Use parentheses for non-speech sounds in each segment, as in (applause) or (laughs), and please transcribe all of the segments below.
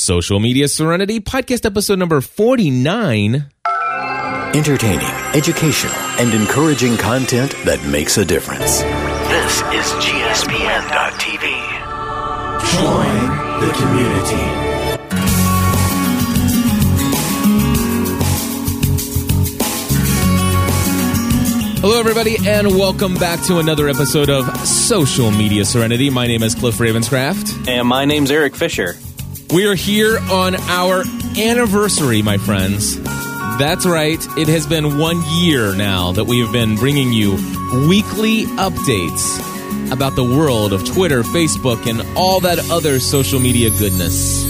Social Media Serenity, podcast episode number 49. Entertaining, educational, and encouraging content that makes a difference. This is GSPN.TV. Join the community. Hello, everybody, and welcome back to another episode of Social Media Serenity. My name is Cliff Ravenscraft. And my name's Erik Fisher. We are here on our anniversary, my friends. That's right. It has been one year now that we have been bringing you weekly updates about the world of Twitter, Facebook, and all that other social media goodness.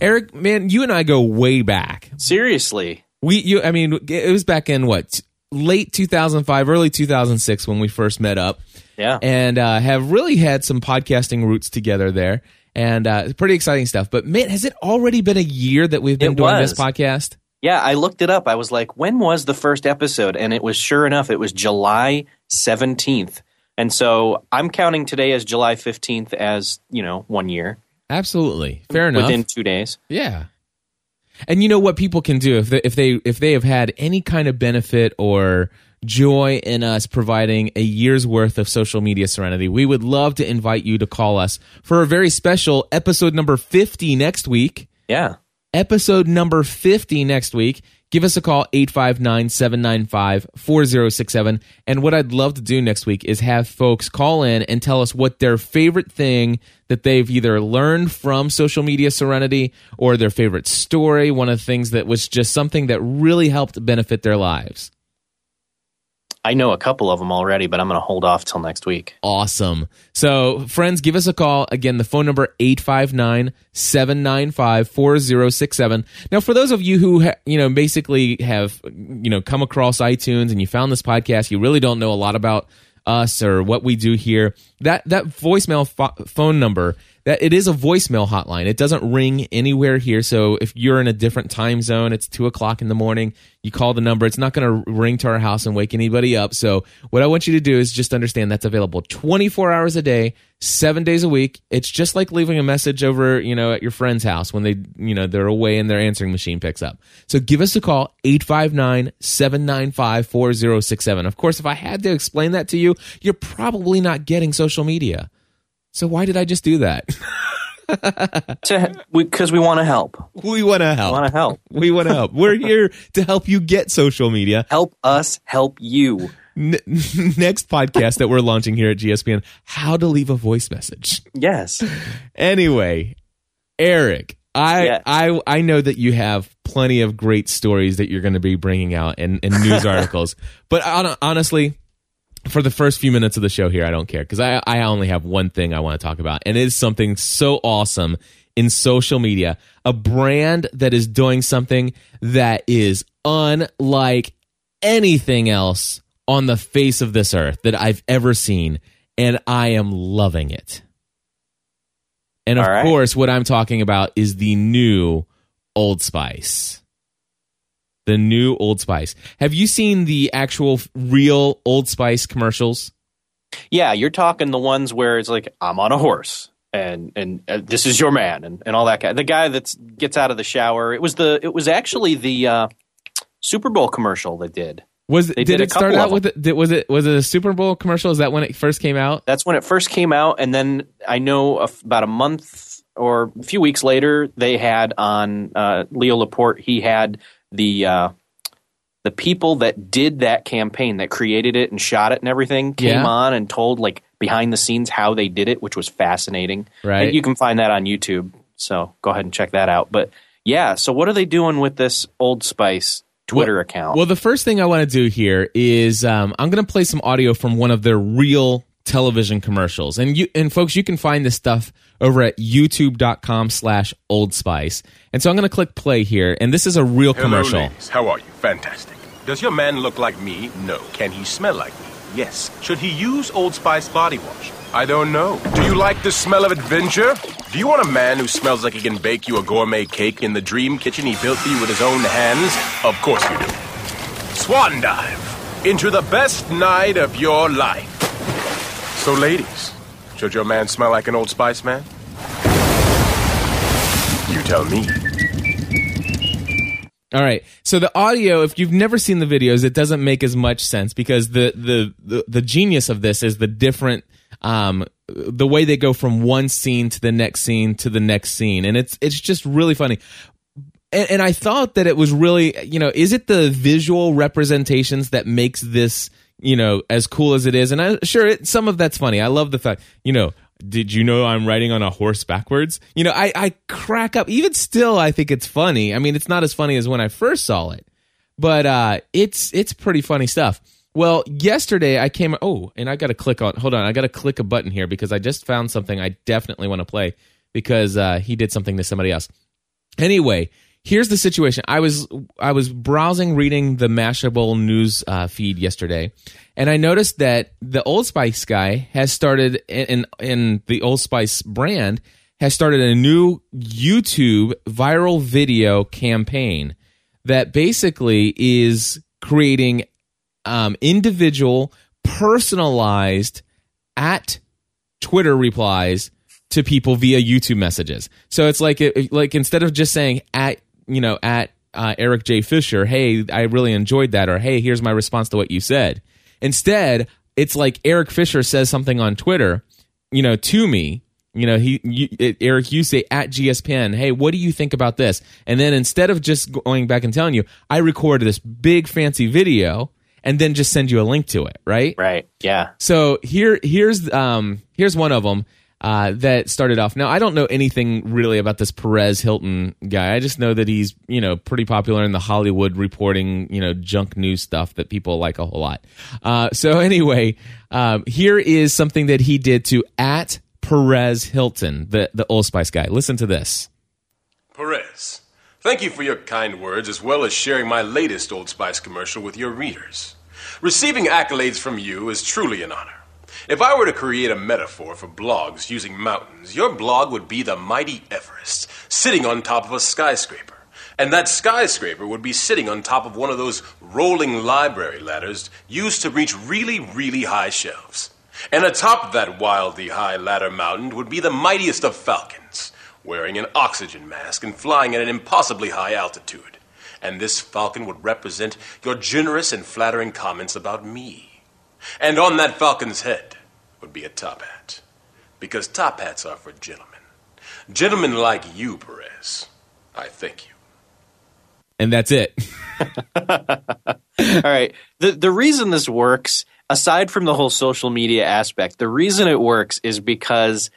Erik, man, you and I go way back. Seriously. We, you, I mean, it was back in what late 2005, early 2006 when we first met up. Yeah. and uh, have really had some podcasting roots together there, and uh, pretty exciting stuff. But man, has it already been a year that we've been It doing was. this podcast? Yeah, I looked it up. I was like, when was the first episode? And it was sure enough, it was July 17th. And so I'm counting today as July 15th as, you know, one year Absolutely, fair enough. within two days. Yeah. And you know what people can do if they, if they if they have had any kind of benefit or joy in us providing a year's worth of social media serenity, we would love to invite you to call us for a very special episode number 50 next week. Yeah. episode number 50 next week. Give us a call, 859 795 4067. And what I'd love to do next week is have folks call in and tell us what their favorite thing that they've either learned from social media serenity or their favorite story, one of the things that was just something that really helped benefit their lives. I know a couple of them already, but I'm going to hold off till next week. Awesome. So, friends, give us a call. Again, the phone number 859-795-4067. Now, for those of you who ha- you know basically have you know come across iTunes and you found this podcast, you really don't know a lot about us or what we do here. That that voicemail pho- phone number that it is a voicemail hotline. It doesn't ring anywhere here. So if you're in a different time zone, it's two o'clock in the morning. You call the number. It's not going to ring to our house and wake anybody up. So what I want you to do is just understand that's available 24 hours a day, seven days a week. It's just like leaving a message over, you know, at your friend's house when they, you know, they're away and their answering machine picks up. So give us a call, 859-795-4067. Of course, if I had to explain that to you, you're probably not getting social media. So why did I just do that? (laughs) Because we, want to help. we want to help. want to help. We want to help. We're (laughs) here to help you get social media. Help us help you. (laughs) Next podcast that we're launching here at GSPN, how to leave a voice message. Yes. Anyway, Erik, I Yes. I I know that you have plenty of great stories that you're going to be bringing out in, in news (laughs) articles. But hon- honestly, for the first few minutes of the show here, I don't care because I I only have one thing I want to talk about, and it is something so awesome in social media. A brand that is doing something that is unlike anything else on the face of this earth that I've ever seen, and I am loving it. And of right. course, what I'm talking about is the new Old Spice. The new Old Spice. Have you seen the actual real Old Spice commercials? Yeah, you're talking the ones where it's like, I'm on a horse. And and uh, this is your man, and, and all that guy. The guy that gets out of the shower. It was the. It was actually the uh, Super Bowl commercial that did. Was They did, did it start out with did, was it was it a Super Bowl commercial? Is that when it first came out? That's when it first came out, and then I know about a month or a few weeks later, they had on uh, Leo Laporte. He had the uh, the people that did that campaign, that created it and shot it and everything, came Yeah. on and told like behind the scenes how they did it, which was fascinating. Right. And you can find that on YouTube, so go ahead and check that out. But yeah, so what are they doing with this Old Spice Twitter Well- account? Well, the first thing I want to do here is um, I'm going to play some audio from one of their real television commercials, and you and folks, you can find this stuff over at YouTube.com/slash Old Spice. And so I'm going to click play here, and this is a real Hello, commercial. ladies. How are you? Fantastic. Does your man look like me? No. Can he smell like me? Yes. Should he use Old Spice body wash? I don't know. Do you like the smell of adventure? Do you want a man who smells like he can bake you a gourmet cake in the dream kitchen he built for you with his own hands? Of course you do. Swan dive into the best night of your life. So, ladies, should your man smell like an Old Spice man? You tell me. All right. So the audio, if you've never seen the videos, it doesn't make as much sense because the the the, the genius of this is the different um the way they go from one scene to the next scene to the next scene and it's it's just really funny. And, and I thought that it was really, you know, is it the visual representations that makes this, you know, as cool as it is? And I sure it, some of that's funny. I love the fact, you know, did you know I'm riding on a horse backwards? You know, I, I crack up. Even still, I think it's funny. I mean, it's not as funny as when I first saw it, but uh, it's it's pretty funny stuff. Well, yesterday I came. Oh, and I got to click on. Hold on, I got to click a button here because I just found something I definitely want to play because uh, he did something to somebody else. Anyway, here's the situation. I was I was browsing, reading the Mashable news uh, feed yesterday, and I noticed that the Old Spice guy has started in in the Old Spice brand has started a new YouTube viral video campaign that basically is creating um, individual personalized at Twitter replies to people via YouTube messages. So it's like like instead of just saying at you know at uh, Erik J Fisher, hey, I really enjoyed that, or hey, here's my response to what you said. Instead, it's like Erik Fisher says something on Twitter, you know, to me. You know, he you, it, Erik, you say at GSPN, hey, what do you think about this? And then instead of just going back and telling you, I recorded this big fancy video and then just send you a link to it, right? Right. Yeah. So here, here's um, here's one of them uh, that started off. Now I don't know anything really about this Perez Hilton guy. I just know that he's you know pretty popular in the Hollywood reporting you know junk news stuff that people like a whole lot. Uh, so (laughs) anyway, um, here is something that he did to at Perez Hilton, the the Old Spice guy. Listen to this. Perez, thank you for your kind words as well as sharing my latest Old Spice commercial with your readers. Receiving accolades from you is truly an honor. If I were to create a metaphor for blogs using mountains, your blog would be the mighty Everest, sitting on top of a skyscraper. And that skyscraper would be sitting on top of one of those rolling library ladders used to reach really, really high shelves. And atop that wildly high ladder mountain would be the mightiest of falcons, wearing an oxygen mask and flying at an impossibly high altitude. And this falcon would represent your generous and flattering comments about me. And on that falcon's head would be a top hat. Because top hats are for gentlemen. Gentlemen like you, Perez. I thank you. And that's it. (laughs) (laughs) All right. The the reason this works, aside from the whole social media aspect, the reason it works is because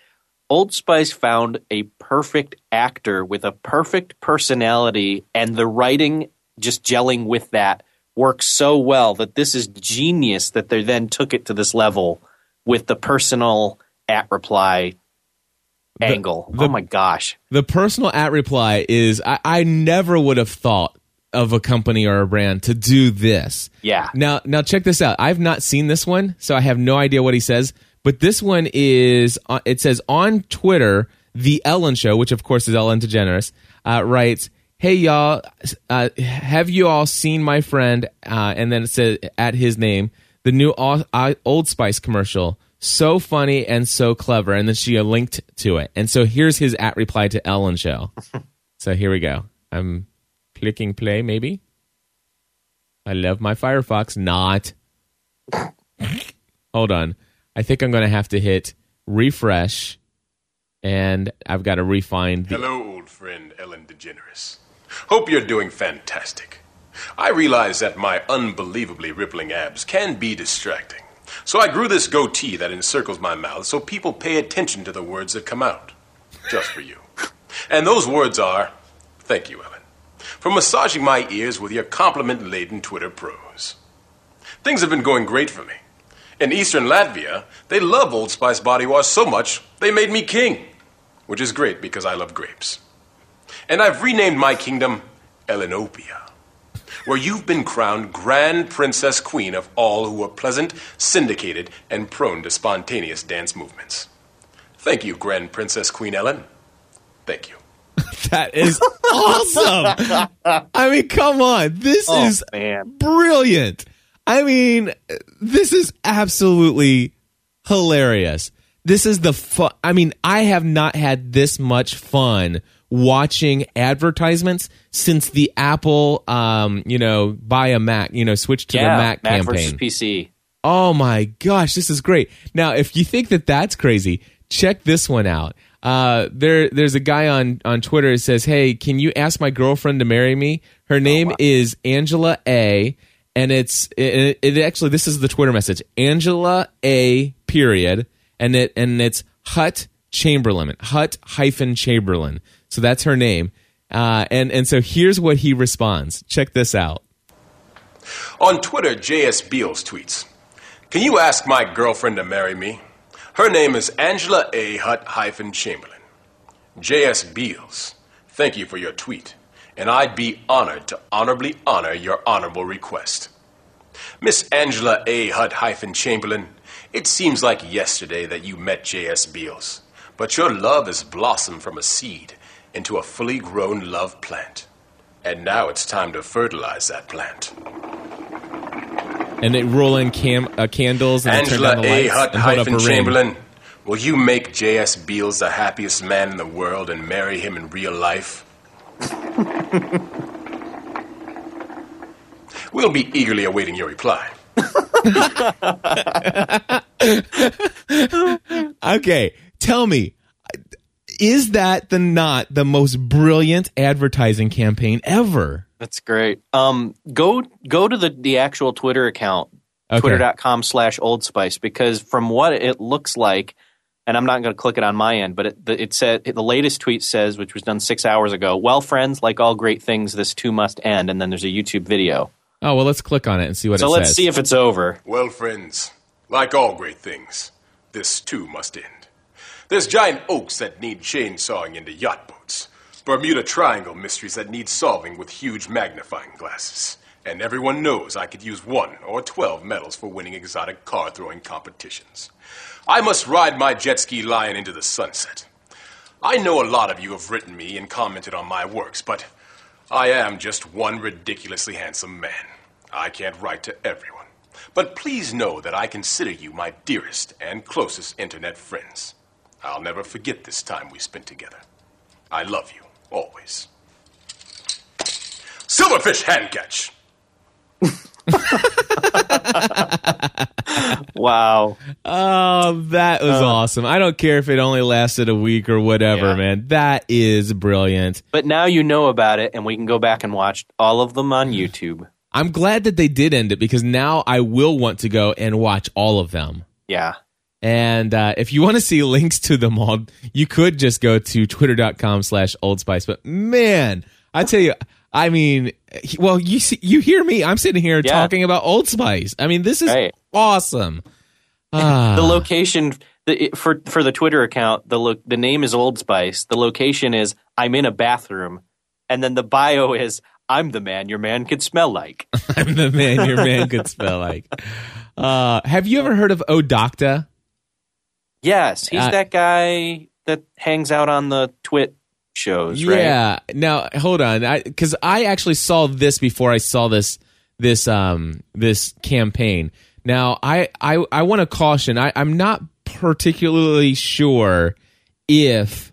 Old Spice found a perfect actor with a perfect personality and the writing just gelling with that works so well that this is genius that they then took it to this level with the personal at reply angle. the- oh my gosh. the personal at reply is I, I never would have thought of a company or a brand to do this. Yeah. Now now check this out. I've not seen this one, so I have no idea what he says. But this one is uh, it says on Twitter, the Ellen Show, which of course is Ellen DeGeneres, uh, writes, "Hey y'all, uh, have you all seen my friend?" Uh, and then it says at his name, the new uh, Old Spice commercial. So funny and so clever, and then she linked to it. And so here's his at reply to Ellen Show. (laughs) so here we go. I'm clicking play, maybe. I love my Firefox. Not. (laughs) Hold on. I think I'm going to have to hit refresh, and I've got to refine the. Hello, old friend Ellen DeGeneres. Hope you're doing fantastic. I realize that my unbelievably rippling abs can be distracting. So I grew this goatee that encircles my mouth so people pay attention to the words that come out. Just for you. And those words are thank you, Ellen, for massaging my ears with your compliment laden Twitter prose. Things have been going great for me. In eastern Latvia, they love Old Spice body wash so much they made me king, which is great because I love grapes. And I've renamed my kingdom Ellenopia, where you've been crowned Grand Princess Queen of all who are pleasant, syndicated, and prone to spontaneous dance movements. Thank you, Grand Princess Queen Ellen. Thank you. (laughs) That is awesome. I mean, come on. This Oh, is man. brilliant. I mean, this is absolutely hilarious. This is the fun. I mean, I have not had this much fun watching advertisements since the Apple, um, you know, buy a Mac, you know, switch to yeah, the Mac, Mac campaign. PC. Oh my gosh, this is great. Now, if you think that that's crazy, check this one out. Uh, there, there's a guy on on Twitter that says, "Hey, can you ask my girlfriend to marry me? Her name is Angela A, and it's it, it actually this is the Twitter message, Angela A. Period, and it and it's Hut Chamberlain, Hut hyphen Chamberlain. So that's her name. Uh, and and so here's what he responds. Check this out. On Twitter, J.S. Beals tweets Can you ask my girlfriend to marry me? Her name is Angela A. Hut hyphen Chamberlain. J.S. Beals, thank you for your tweet, and I'd be honored to honorably honor your honorable request. Miss Angela A. Hut hyphen Chamberlain, it seems like yesterday that you met J.S. Beals, but your love has blossomed from a seed into a fully grown love plant. And now it's time to fertilize that plant. And they roll in cam- uh, candles and they turn Angela down the A. lights Hutt and hold up a hyphen. Chamberlain, will you make J.S. Beals the happiest man in the world and marry him in real life? (laughs) we'll be eagerly awaiting your reply. (laughs) Okay, tell me, is that the not the most brilliant advertising campaign ever? That's great. Um, go go to the the actual Twitter account, Okay. twitter.com slash Old Spice, because from what it looks like, and I'm not going to click it on my end, but it, the, it said the latest tweet says, which was done six hours ago. Well, friends, like all great things, this too must end. And then there's a YouTube video. Oh well, let's click on it and see what So it says. So let's see if it's over. Well, friends, like all great things, this too must end. There's giant oaks that need chainsawing into yacht boats, Bermuda Triangle mysteries that need solving with huge magnifying glasses, and everyone knows I could use one or twelve medals for winning exotic car throwing competitions. I must ride my jet ski lion into the sunset. I know a lot of you have written me and commented on my works, but I am just one ridiculously handsome man. I can't write to everyone. But please know that I consider you my dearest and closest internet friends. I'll never forget this time we spent together. I love you, always. Silverfish hand catch! (laughs) (laughs) Wow. oh, that was awesome! I don't care if it only lasted a week or whatever, Yeah. man. That is brilliant. But now you know about it, and we can go back and watch all of them on YouTube. I'm glad that they did end it because now I will want to go and watch all of them. Yeah. And uh, if you want to see links to them all, you could just go to twitter.com slash old spice. But man, I tell you, I mean, well, you see, you hear me. I'm sitting here Yeah. talking about Old Spice. I mean, this is Right. awesome. (laughs) Ah, The location the, for for the Twitter account, the lo, the name is Old Spice. The location is I'm in a bathroom, and then the bio is I'm the man your man could smell like. (laughs) I'm the man your man could smell like. (laughs) Uh, have you ever heard of Odocta? Yes, he's Uh, that guy that hangs out on the Twit shows, right? Yeah. Now, hold on, I because I, actually saw this before I saw this this um this campaign. Now, I I I want to caution. I I'm not particularly sure if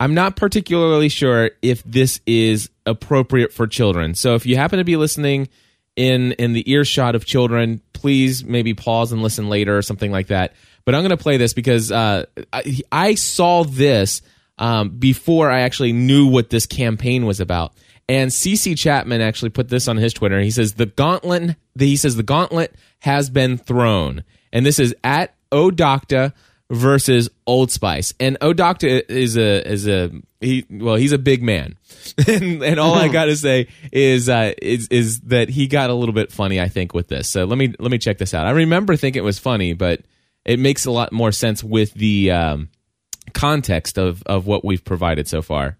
I'm not particularly sure if this is appropriate for children. So, if you happen to be listening in in the earshot of children, please maybe pause and listen later or something like that. But I'm going to play this because uh, I, I saw this um, before I actually knew what this campaign was about. And CC Chapman actually put this on his Twitter. He says the gauntlet. He says the gauntlet has been thrown, and this is at Odocta versus Old Spice. And Odocta is a is a he. Well, he's a big man, (laughs) and, and all I (laughs) got to say is uh, is is that he got a little bit funny. I think with this. So let me let me check this out. I remember thinking it was funny, but it makes a lot more sense with the um, context of of what we've provided so far.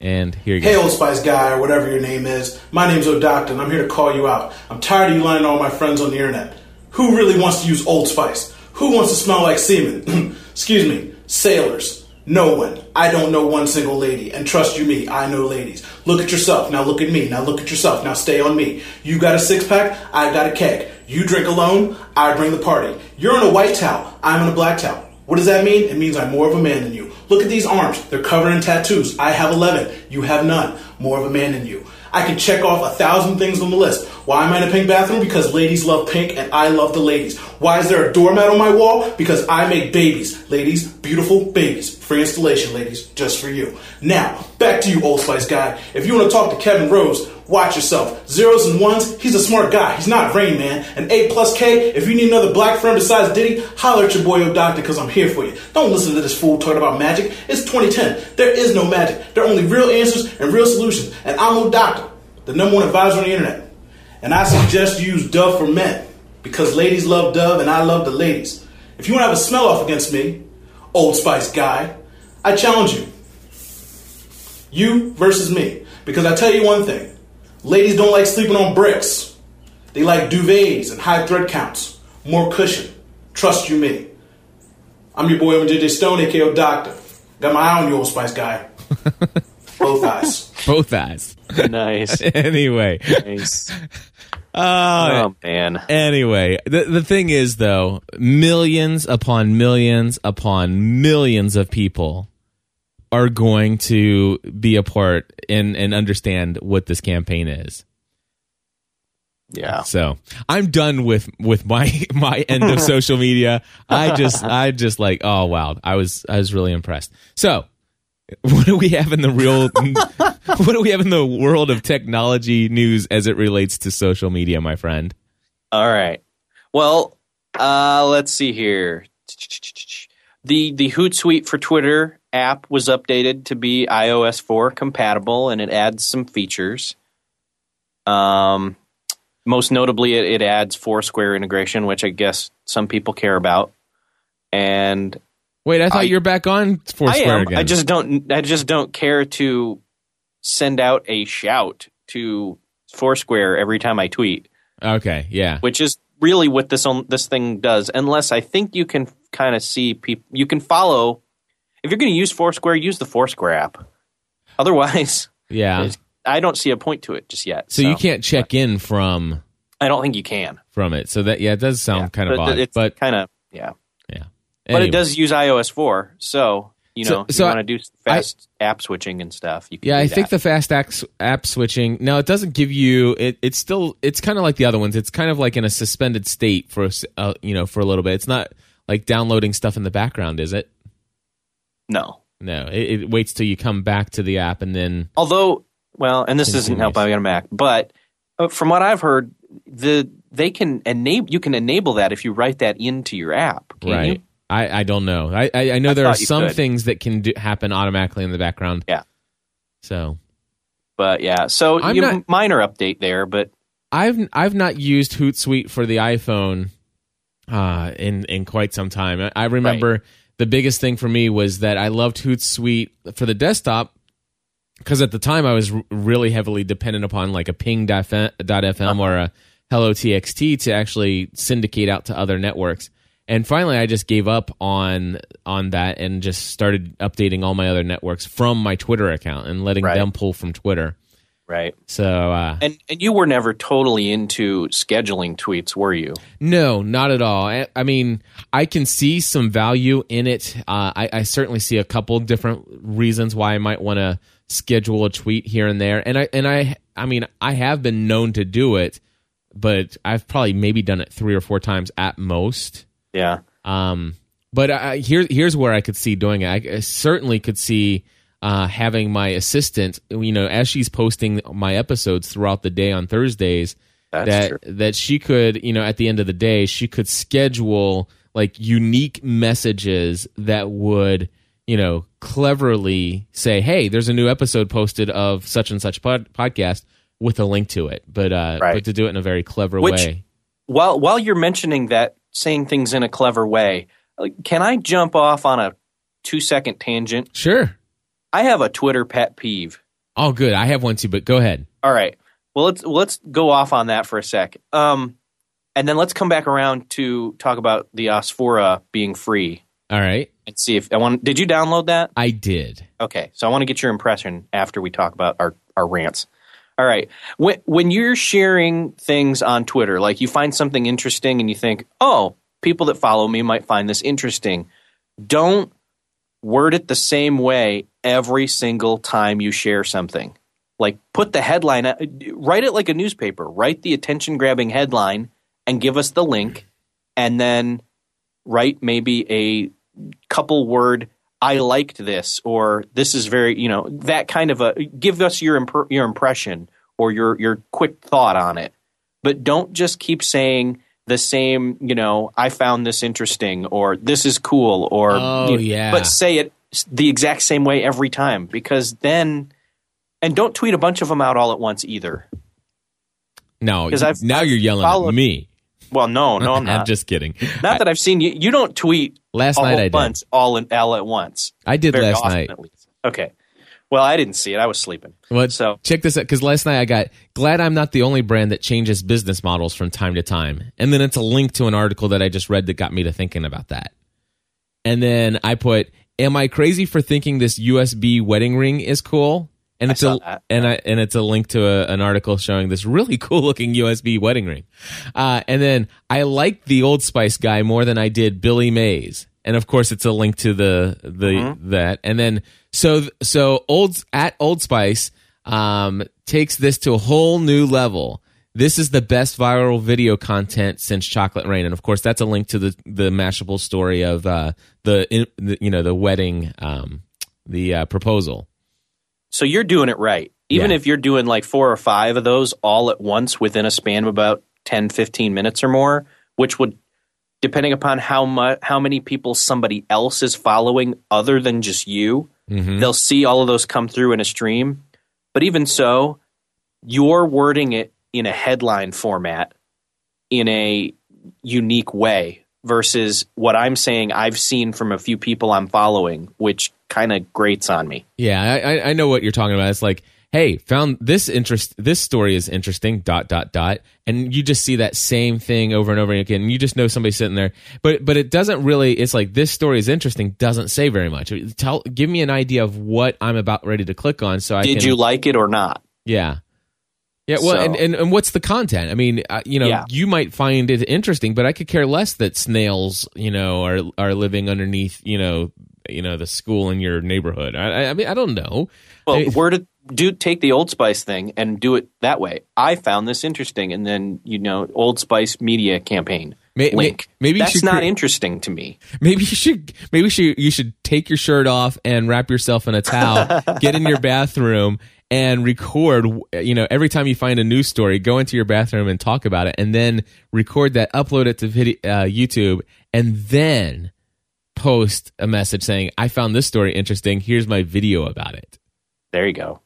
And here you Hey, go. Old Spice guy, or whatever your name is. My name's O'Doctor, and I'm here to call you out. I'm tired of you lying to all my friends on the internet. Who really wants to use Old Spice? Who wants to smell like semen? (clears throat) Excuse me, sailors. No one. I don't know one single lady. And trust you me, I know ladies. Look at yourself, now look at me, now look at yourself, now stay on me. You got a six pack, I got a keg. You drink alone, I bring the party. You're in a white towel, I'm in a black towel. What does that mean? It means I'm more of a man than you. Look at these arms. They're covered in tattoos. I have 11. You have none. More of a man than you. I can check off a thousand things on the list. Why am I in a pink bathroom? Because ladies love pink and I love the ladies. Why is there a doormat on my wall? Because I make babies. Ladies, beautiful babies. Free installation, ladies, just for you. Now, back to you, Old Spice guy. If you want to talk to Kevin Rose, watch yourself. Zeros and ones, he's a smart guy. He's not Rain Man. An A plus K, if you need another black friend besides Diddy, holler at your boy O Doctor because I'm here for you. Don't listen to this fool talking about magic. It's 2010. There is no magic. There are only real answers and real solutions. And I'm O Doctor, the number one advisor on the internet. And I suggest you use Dove for men because ladies love Dove and I love the ladies. If you want to have a smell off against me, Old Spice guy, I challenge you. You versus me. Because I tell you one thing ladies don't like sleeping on bricks, they like duvets and high thread counts, more cushion. Trust you me. I'm your boy, JJ Stone, aka Doctor. Got my eye on you, Old Spice guy. (laughs) Both eyes. Both eyes. Nice. (laughs) anyway. nice. Uh, (laughs) Oh man. Anyway, the the thing is though, millions upon millions upon millions of people are going to be a part and and understand what this campaign is. Yeah. So I'm done with with my (laughs) my end of (laughs) social media. I just I just like oh wow I was I was really impressed. So what do we have in the real (laughs) what do we have in the world of technology news as it relates to social media, my friend? All right. Well, uh, let's see here. The the Hootsuite for Twitter app was updated to be iOS 4 compatible, and it adds some features. Um, most notably, it, it adds Foursquare integration, which I guess some people care about. And Wait, I thought I- you're back on I Foursquare am. again. I just don't. I just don't care to send out a shout to Foursquare every time I tweet. okay, yeah. which is really what this on, this thing does. Unless I think you can kind of see people, you can follow. If you're going to use Foursquare, use the Foursquare app. Otherwise, Yeah. I don't see a point to it just yet. So you can't check in from I don't think you can. from it. So that yeah, it does sound Yeah, kind of but odd. It's But kind of yeah, yeah. but it does use iOS four. So you So- know, if so you want to do fast app switching and stuff, you can. Yeah, I think the fast app, switching. Now it doesn't give you. It, it's still. It's kind of like the other ones. It's kind of like in a suspended state for uh, you know for a little bit. It's not like downloading stuff in the background, is it? No. No, it, it waits till you come back to the app and then. Although, well, and this doesn't help Continues. out on a Mac, but uh, from what I've heard, the they can enable you can enable that if you write that into your app. Right. You? I, I don't know. I I, I know I there are some could. things that can do, happen automatically in the background. Yeah. So But yeah, so I'm you not- minor update there, but I've I've not used Hootsuite for the iPhone uh, in in quite some time. I- I remember the biggest thing for me was that I loved Hootsuite for the desktop because at the time I was r- really heavily dependent upon like a Ping.fm or a Hello TXT to actually syndicate out to other networks. And finally, I just gave up on on that and just started updating all my other networks from my Twitter account and letting Right. them pull from Twitter. Right. So uh, And and you were never totally into scheduling tweets, were you? No, not at all. I, I mean, I can see some value in it. Uh, I, I certainly see a couple different reasons why I might want to schedule a tweet here and there. And I and I I mean, I have been known to do it, but I've probably maybe done it three or four times at most. Yeah. Um, but I, here, here's where I could see doing it. I, I certainly could see uh, having my assistant, you know, as she's posting my episodes throughout the day on Thursdays, That's that true. that she could, you know, at the end of the day, she could schedule like unique messages that would, you know, cleverly say, "Hey, there's a new episode posted of such and such pod- podcast." With a link to it, but uh, Right. but to do it in a very clever Which- way. While while you're mentioning that, saying things in a clever way, can I jump off on a two second tangent? Sure. I have a Twitter pet peeve. Oh, good. I have one too, but go ahead. All right. Well, let's let's go off on that for a sec. Um, and then let's come back around to talk about the Osfoora being free All right. and see if I want. Did you download that? I did. Okay, so I want to get your impression after we talk about our, our rants. All right. When when you're sharing things on Twitter, like you find something interesting and you think, "Oh, people that follow me might find this interesting." don't word it the same way every single time you share something. Like put the headline, uh, write it like a newspaper. Write the attention grabbing headline and give us the link, and then write maybe a couple word I liked this or this is very you know that kind of a give us your imp- your impression or your your quick thought on it. But don't just keep saying the same, you know, I found this interesting or this is cool or Oh, you know, yeah. but say it the exact same way every time because then and don't tweet a bunch of them out all at once either. No, 'Cause I've- now I've you're yelling followed- at me. Well, no, no, (laughs) I'm not. just kidding. not that I've seen you. You don't tweet Last a night I did. all in all at once. I did last night. Okay. Well, I didn't see it. I was sleeping. Well, So check this out because last night I got glad I'm not the only brand that changes business models from time to time. And then it's a link to an article that I just read that got me to thinking about that. And then I put, "Am I crazy for thinking this USB wedding ring is cool?" And it's a that. and I and it's a link to a, an article showing this really (laughs) cool looking USB wedding ring. Uh, and then I liked the Old Spice guy more than I did Billy Mays. And of course, it's a link to the the Mm-hmm. that. And then so so old at Old Spice um, takes this to a whole new level. This is the best viral video content since Chocolate Rain, and of course, that's a link to the the Mashable story of uh, the, in, the you know the wedding, um, the uh, proposal. so you're doing it right. Even Yeah. if you're doing like four or five of those all at once within a span of about 10, 15 minutes or more, which would depending upon how much how many people somebody else is following other than just you, Mm-hmm. they'll see all of those come through in a stream. But even so, you're wording it in a headline format in a unique way versus what I'm saying I've seen from a few people I'm following, which kind of grates on me. Yeah, I, I- I know what you're talking about. It's like, hey, found this interest. This story is interesting. Dot dot dot, and you just see that same thing over and over again. And you just know somebody sitting there, but but it doesn't really. It's like this story is interesting. Doesn't say very much. Tell, give me an idea of what I'm about ready to click on. So I Did can, you like it or not? Yeah. Yeah, well, So- and, and, and what's the content? I mean, uh, you know, Yeah. you might find it interesting, but I could care less that snails, you know, are are living underneath, you know, you know, the school in your neighborhood. I, I- mean, I don't know. Well, I- where to do take the Old Spice thing and do it that way. I found this interesting, and then you know, Old Spice media campaign May- may- link. maybe you that's not cre- interesting to me. Maybe you should maybe you should, you should take your shirt off and wrap yourself in a towel, (laughs) get in your bathroom and record you know every time you find a news story go into your bathroom and talk about it and then record that upload it to video, uh, YouTube and then post a message saying I found this story interesting here's my video about it. There you go.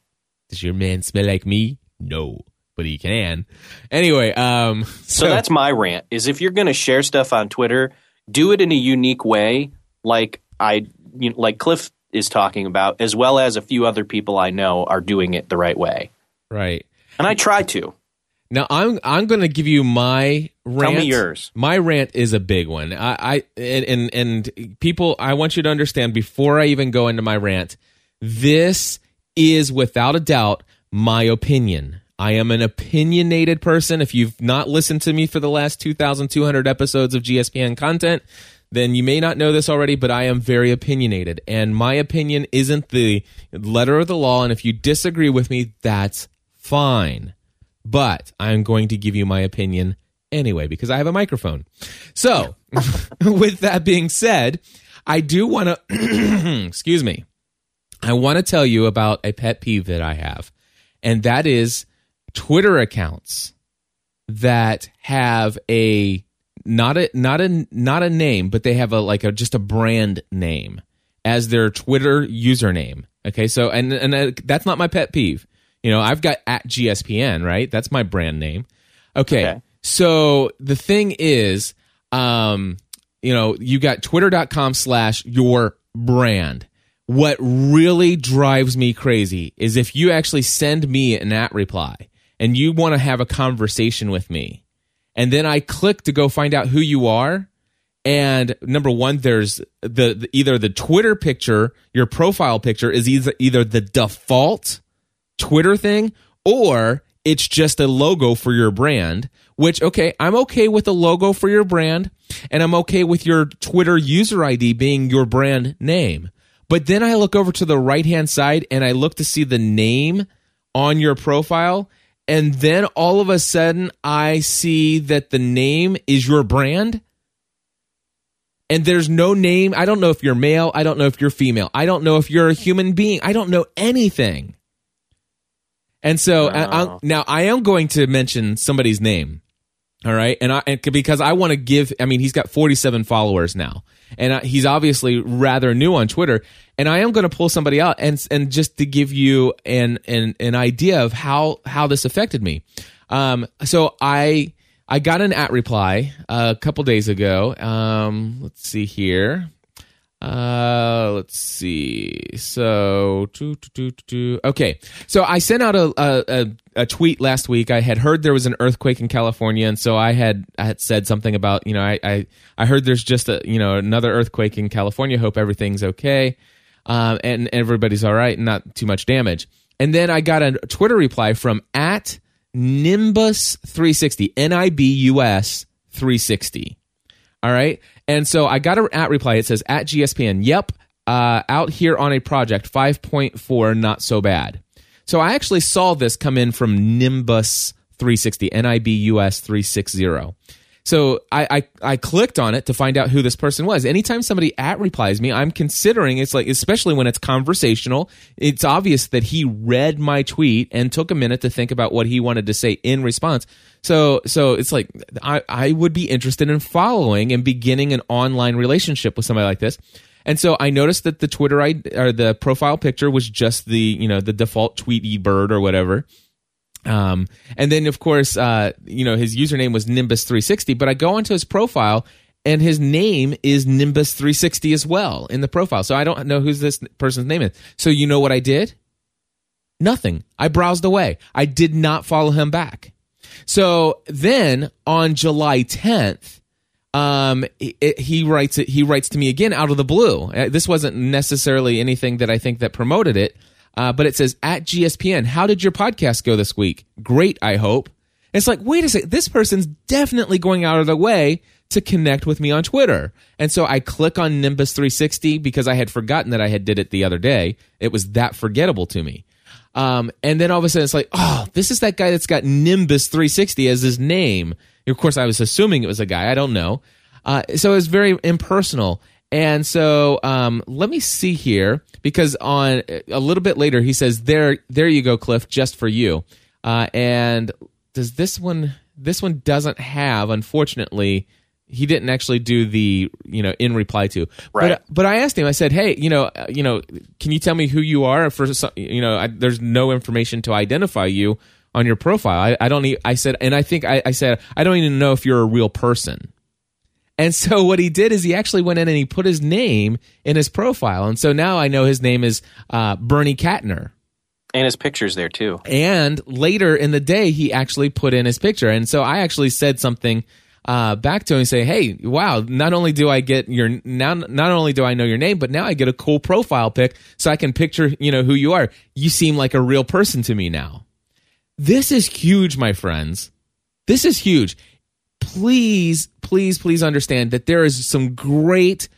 Does your man smell like me? No, but he can. Anyway, um (laughs) So, that's my rant. Is if you're going to share stuff on Twitter, do it in a unique way, like I, you know, like Cliff is talking about, as well as a few other people I know are doing it the right way. right. And I try to. Now I'm I'm going to give you my rant. Tell me yours. My rant is a big one. I, I and and people, I want you to understand before I even go into my rant, this is without a doubt my opinion. I am an opinionated person. If you've not listened to me for the last 2,200 episodes of GSPN content, then you may not know this already, but I am very opinionated. And my opinion isn't the letter of the law. And if you disagree with me, that's fine. But I'm going to give you my opinion anyway because I have a microphone. So, (laughs) with that being said, I do want (clears throat) to, excuse me, I want to tell you about a pet peeve that I have, and that is Twitter accounts that have a not a not a not a name, but they have a like a just a brand name as their Twitter username. Okay, so and and uh, that's not my pet peeve. You know, I've got at GSPN, right? That's my brand name. Okay. Okay. So the thing is, um, you know, you got twitter.com slash your brand. What really drives me crazy is if you actually send me an at reply and you want to have a conversation with me, and then I click to go find out who you are. And number one, there's the, the either the Twitter picture, your profile picture is either either the default Twitter thing or it's just a logo for your brand, which, okay, I'm okay with a logo for your brand and I'm okay with your Twitter user ID being your brand name. But then I look over to the right hand side and I look to see the name on your profile. And then all of a sudden I see that the name is your brand. And there's no name. I don't know if you're male. I don't know if you're female. I don't know if you're a human being. I don't know anything. And so I, I, um, now I am going to mention somebody's name. All right, and I and because I want to give. I mean, he's got 47 followers now, and I, he's obviously rather new on Twitter. And I am going to pull somebody out and and just to give you an an an idea of how how this affected me. Um, so I I got an at reply a couple days ago. Um, let's see here. Uh, let's see. So, doo, doo, doo, okay. So I sent out a, a a tweet last week. I had heard there was an earthquake in California, and so I had I had said something about you know I I, I heard there's just a you know another earthquake in California. Hope everything's okay, um, and everybody's all right, not too much damage. And then I got a Twitter reply from at Nimbus 360 N I B U S 360. All right. And so I got an at reply. It says at GSPN. Yep. Uh, out here on a project 5.4, not so bad. So I actually saw this come in from Nimbus 360, N I B U S 360. So I, I, I clicked on it to find out who this person was. Anytime somebody at replies me, I'm considering it's like, especially when it's conversational, it's obvious that he read my tweet and took a minute to think about what he wanted to say in response. So so it's like I, I would be interested in following and beginning an online relationship with somebody like this. And so I noticed that the Twitter ID, or the profile picture was just the you know the default Tweety bird or whatever. Um, and then of course, uh, you know, his username was Nimbus360, but I go onto his profile and his name is Nimbus360 as well in the profile. So I don't know who's this person's name is. So you know what I did? Nothing. I browsed away. I did not follow him back. So then on July 10th, um, it, he writes it, he writes to me again out of the blue. Uh, this wasn't necessarily anything that I think that promoted it. Uh, but it says at GSPN, how did your podcast go this week? Great, I hope. it's like, wait a second, this person's definitely going out of the way to connect with me on Twitter. And so I click on Nimbus 360 because I had forgotten that I had did it the other day. It was that forgettable to me. Um, and then all of a sudden it's like, oh, this is that guy that's got Nimbus 360 as his name. Of course, I was assuming it was a guy. I don't know. Uh, so it was very impersonal. And so um, let me see here because on a little bit later he says there there you go Cliff just for you. Uh, and does this one this one doesn't have unfortunately he didn't actually do the you know in reply to right. but but I asked him I said hey you know uh, you know can you tell me who you are for some, you know I, there's no information to identify you on your profile I, I don't need I said and I think I, I said I don't even know if you're a real person and so (laughs) what he did is he actually went in and he put his name in his profile. And so now I know his name is uh, Bernie Katner. And his picture's there too. And later in the day, he actually put in his picture. And so I actually said something uh, back to him and say, "Hey, wow! Not only do I get your now, not only do I know your name, but now I get a cool profile pic, so I can picture you know who you are. You seem like a real person to me now. This is huge, my friends. This is huge please, please, please understand that there is some great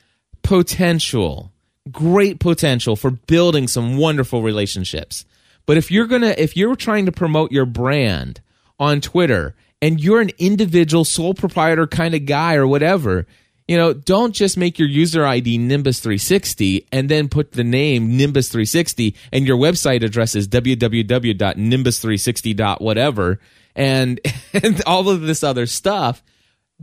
potential, great potential for building some wonderful relationships. But if you're gonna, if you're trying to promote your brand on Twitter and you're an individual sole proprietor kind of guy or whatever, you know, don't just make your user ID Nimbus 360 and then put the name Nimbus 360 and your website address is www.nimbus360.whatever and (laughs) and all of this other stuff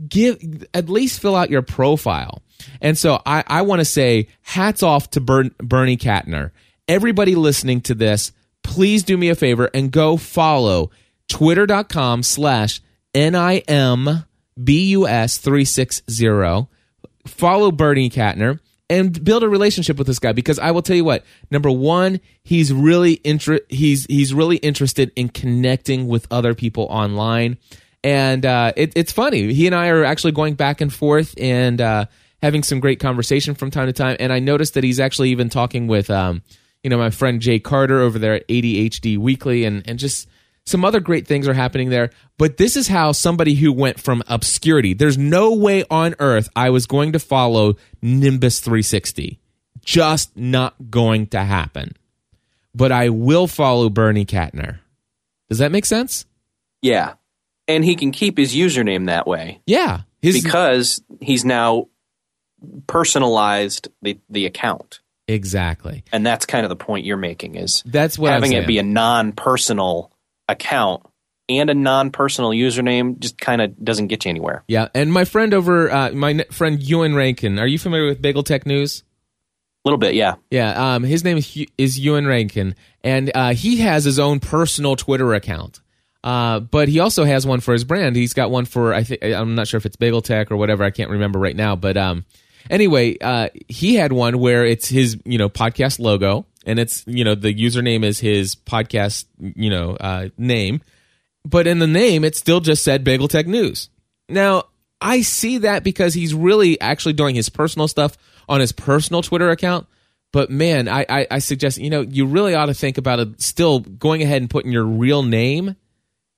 give at least fill out your profile. And so i i want to say hats off to Bern, bernie katner. Everybody listening to this please do me a favor and go follow twitter.com slash nimbus 360 follow bernie katner and build a relationship with this guy because I will tell you what. Number one, he's really inter- he's he's really interested in connecting with other people online, and uh, it, it's funny. He and I are actually going back and forth and uh, having some great conversation from time to time. And I noticed that he's actually even talking with um, you know my friend Jay Carter over there at ADHD Weekly, and and just Some other great things are happening there, but this is how somebody who went from obscurity. There's no way on earth I was going to follow Nimbus 360. Just not going to happen. But I will follow Bernie Katner. Does that make sense? Yeah. And he can keep his username that way Yeah. His, because he's now personalized the, the account. exactly. And that's kind of the point you're making is That's what having it be a non-personal account and a non-personal username just kind of doesn't get you anywhere. Yeah, and my friend over, uh, my friend Ewan Rankin. Are you familiar with Bagel Tech News? A little bit, yeah. Yeah, um, his name is, is Ewan Rankin, and uh, he has his own personal Twitter account. Uh, but he also has one for his brand. He's got one for I think I'm not sure if it's Bagel Tech or whatever. I can't remember right now. But um, anyway, uh, he had one where it's his you know podcast logo, and it's you know the username is his podcast you know uh, name, but in the name it still just said Bagel Tech News. Now I see that because he's really actually doing his personal stuff on his personal Twitter account. But man, I, I, I suggest you know you really ought to think about it. Still going ahead and putting your real name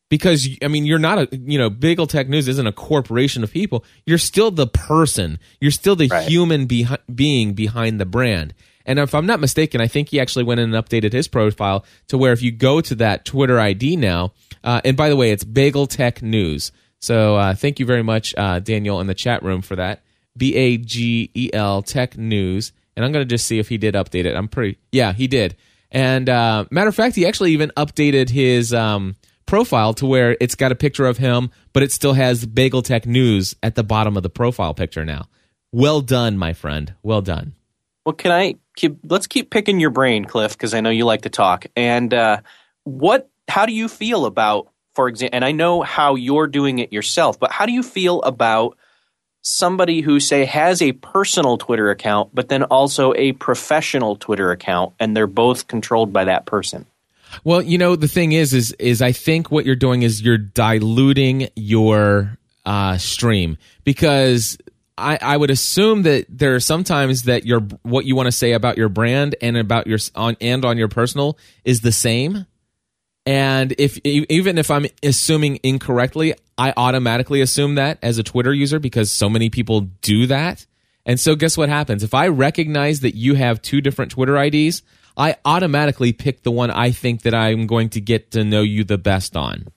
because I mean you're not a you know Bagel Tech News isn't a corporation of people. You're still the person. You're still the Right. human behi- being behind the brand. And if I'm not mistaken, I think he actually went in and updated his profile to where if you go to that Twitter ID now, uh, and by the way, it's Bagel Tech News. So uh, thank you very much, uh, Daniel, in the chat room for that. B A G E L Tech News. And I'm going to just see if he did update it. I'm pretty, yeah, he did. And uh, matter of fact, he actually even updated his um, profile to where it's got a picture of him, but it still has Bagel Tech News at the bottom of the profile picture now. Well done, my friend. Well done. Well, can I keep? Let's keep picking your brain, Cliff, because I know you like to talk. And uh, what? How do you feel about, for example? And I know how you're doing it yourself, but how do you feel about somebody who say has a personal Twitter account, but then also a professional Twitter account, and they're both controlled by that person? Well, you know, the thing is, is, is I think what you're doing is you're diluting your uh, stream because I, I would assume that there are sometimes that your what you want to say about your brand and about your on and on your personal is the same. And if even if I'm assuming incorrectly, I automatically assume that as a Twitter user because so many people do that. And so guess what happens? If I recognize that you have two different Twitter IDs, I automatically pick the one I think that I'm going to get to know you the best on.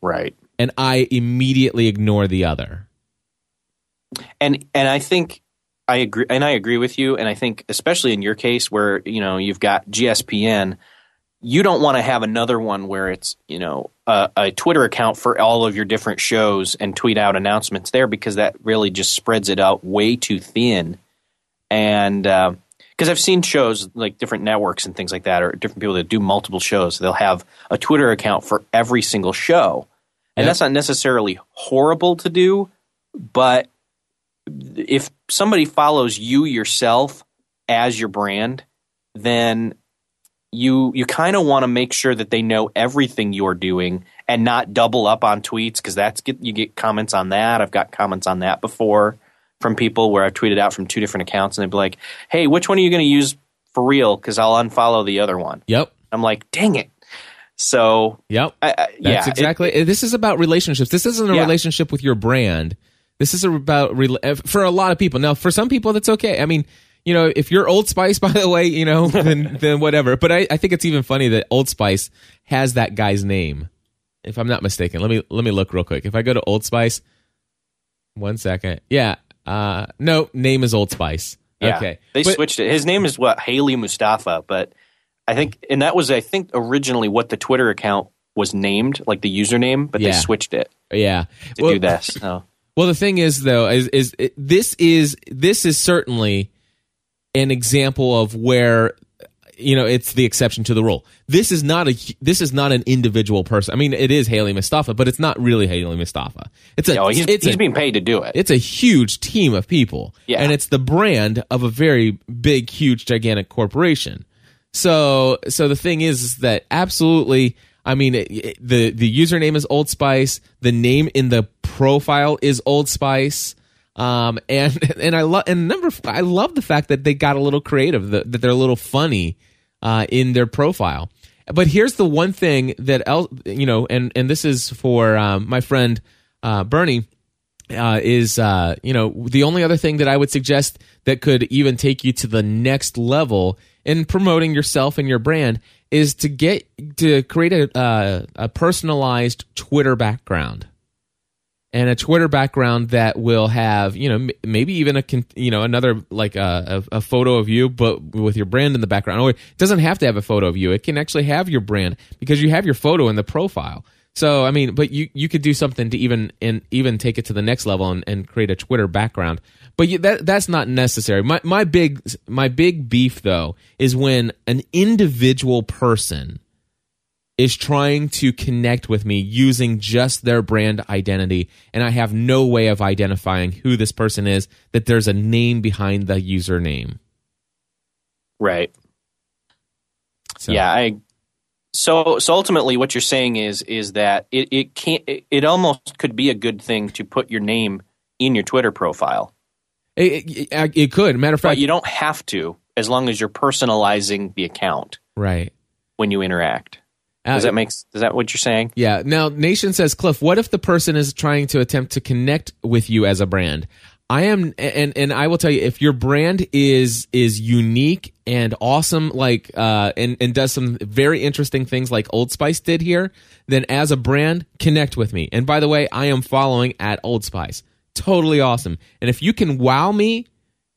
Right. And I immediately ignore the other. And and I think I agree and I agree with you and I think especially in your case where you know you've got GSPN you don't want to have another one where it's you know a, a Twitter account for all of your different shows and tweet out announcements there because that really just spreads it out way too thin and um, because I've seen shows like different networks and things like that or different people that do multiple shows they'll have a Twitter account for every single show and Yeah. that's not necessarily horrible to do but if somebody follows you yourself as your brand, then you you kind of want to make sure that they know everything you're doing and not double up on tweets because that's get you get comments on that. I've got comments on that before from people where I've tweeted out from two different accounts and they'd be like, "Hey, which one are you going to use for real? Because I'll unfollow the other one." Yep. I'm like, "Dang it!" So Yep. I, I, That's yeah, it- exactly. this is about relationships. This isn't a Yeah. relationship with your brand. This is about for a lot of people. Now, for some people, that's okay. I mean, you know, if you're Old Spice, (laughs) by the way, you know, (laughs) then then whatever. But I, I think it's even funny that Old Spice has that guy's name. If I'm not mistaken, let me let me look real quick. If I go to Old Spice, one second. Yeah. Uh, no, name is Old Spice. Yeah, Okay. They But- switched it. His name is what Haley Mustafa, but I think, and that was I think originally what the Twitter account was named, like the username, but Yeah. they switched it Yeah. to Well- do this. So, (laughs) Well, the thing is, though, is is it, this is this is certainly an example of where you know it's the exception to the rule. This is not a this is not an individual person. I mean, it is Haley Mustafa, but it's not really Haley Mustafa. It's a you know, he's, it's he's a, being paid to do it. it's a huge team of people, Yeah. and it's the brand of a very big, huge, gigantic corporation. So, so the thing is, is that absolutely, I mean, it, it- the the username is Old Spice. The name in the profile is Old Spice. Um, and (laughs) and I love and number I love the fact that they got a little creative, that, that they're a little funny uh, in their profile. But here's the one thing that el- you know, and and this is for um, my friend uh, Bernie. Uh, is uh, you know the only other thing that I would suggest that could even take you to the next level in promoting yourself and your brand is to get to create a uh, a personalized Twitter background and a Twitter background that will have you know maybe even a you know another like a, a, photo of you but with your brand in the background. Or it doesn't have to have a photo of you. It can actually have your brand because you have your photo in the profile. So I mean but you you could do something to even and even take it to the next level and, and create a Twitter background. But you, that that's not necessary. My my big my big beef though is when an individual person is trying to connect with me using just their brand identity and I have no way of identifying who this person is that there's a name behind the username. Right. So, Yeah, I. So so ultimately, what you're saying is is that it it can't it, it almost could be a good thing to put your name in your Twitter profile, It, it, it could. Matter of but fact, you don't have to as long as you're personalizing the account right. when you interact. Uh, Does that make is that what you're saying? Yeah. Now, Nation says, Cliff, what if the person is trying to attempt to connect with you as a brand? I am, and and I will tell you, if your brand is is unique and awesome, like uh, and and does some very interesting things, like Old Spice did here, then as a brand, connect with me. And by the way, I am following at Old Spice. Totally awesome. And if you can wow me,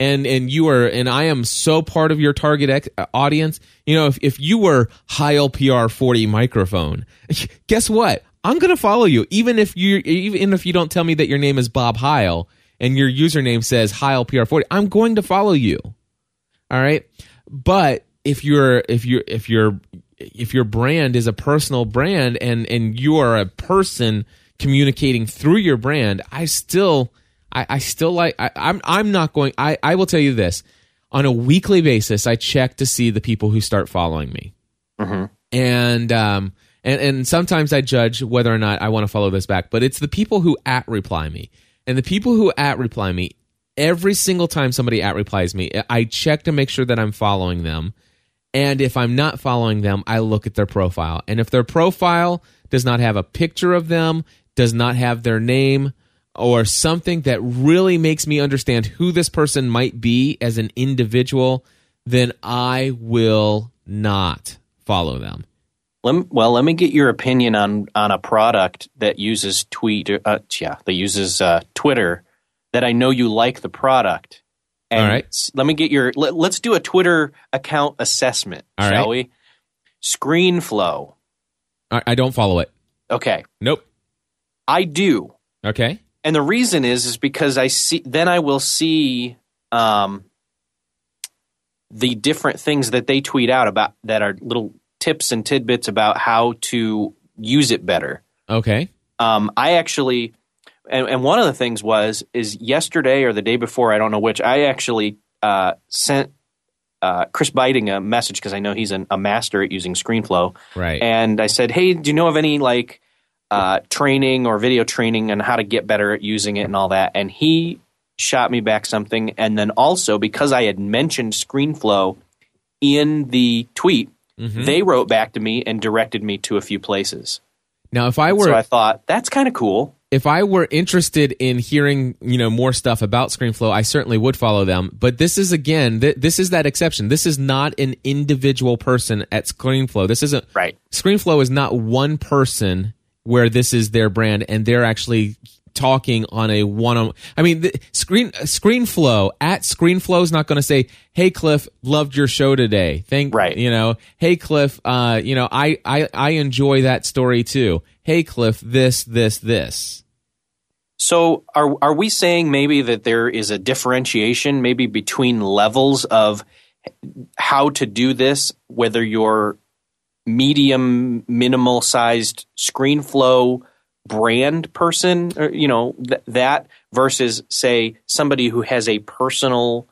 and and you are and I am so part of your target ex- uh, audience. You know, if if you were Heil PR forty microphone, (laughs) guess what? I'm gonna follow you, even if you even if you don't tell me that your name is Bob Heil and your username says Heil PR forty. I'm going to follow you. All right, but if you're if you're if you're if your brand is a personal brand and and you are a person communicating through your brand, I still I, I still like I, I'm I'm not going I, I will tell you this. On a weekly basis, I check to see the people who start following me. And um and, and sometimes I judge whether or not I want to follow this back, but it's the people who at reply me. And the people who at reply me, every single time somebody at replies me, I check to make sure that I'm following them. And if I'm not following them, I look at their profile. And if their profile does not have a picture of them, does not have their name, or something that really makes me understand who this person might be as an individual, then I will not follow them. Let me, well, let me get your opinion on on a product that uses tweet. Uh, yeah, that uses uh, Twitter. That I know you like the product. And All right. Let me get your. Let, let's do a Twitter account assessment, All shall right. we? ScreenFlow. I, I don't follow it. Okay, Nope. I do, Okay. And the reason is is because I see. Then I will see um, the different things that they tweet out about that are little tips and tidbits about how to use it better. Okay. um, I actually, and, and one of the things was is yesterday or the day before, I don't know which. I actually uh, sent uh, Chris Biting a message because I know he's an, a master at using ScreenFlow, Right. and I said, "Hey, do you know of any like uh, training or video training on how to get better at using it and all that?" And he shot me back something, and then also because I had mentioned ScreenFlow in the tweet, Mm-hmm. they wrote back to me and directed me to a few places. now, if I were so I thought that's kind of cool. if I were interested in hearing, you know, more stuff about ScreenFlow, I certainly would follow them. But this is again, th- this is that exception. This is not an individual person at ScreenFlow. This isn't Right. ScreenFlow is not one person where this is their brand and they're actually talking on a one on I mean the screen ScreenFlow at ScreenFlow is not going to say, "Hey Cliff, loved your show today." Thank Right. you know, "Hey Cliff, uh, you know, I I I enjoy that story too." "Hey Cliff, this this this." So are are we saying maybe that there is a differentiation maybe between levels of how to do this whether you're medium minimal sized screen flow brand person or you know th- that versus say somebody who has a personal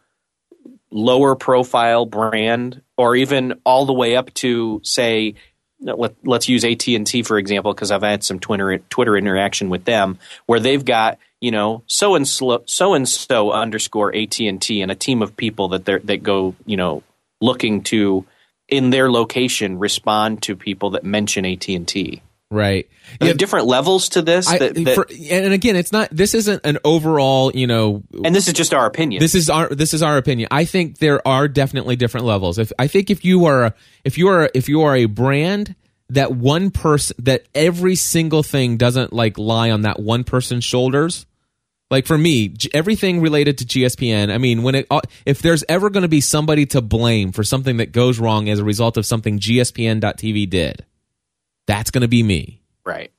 lower profile brand or even all the way up to say let, let's use AT&T for example because I've had some Twitter Twitter interaction with them where they've got you know so and so and so underscore AT&T and a team of people that they that go you know looking to in their location respond to people that mention AT and T. right. There Yeah, are different levels to this, I, that, that- for, and again, it's not. This isn't an overall. You know, and this is just our opinion. this is our this is our opinion. I think there are definitely different levels. If I think if you are if you are if you are a brand that one person that every single thing doesn't like lie on that one person's shoulders. Like for me, everything related to GSPN. I mean, when it uh, if there's ever going to be somebody to blame for something that goes wrong as a result of something GSPN.TV did, that's going to be me. right.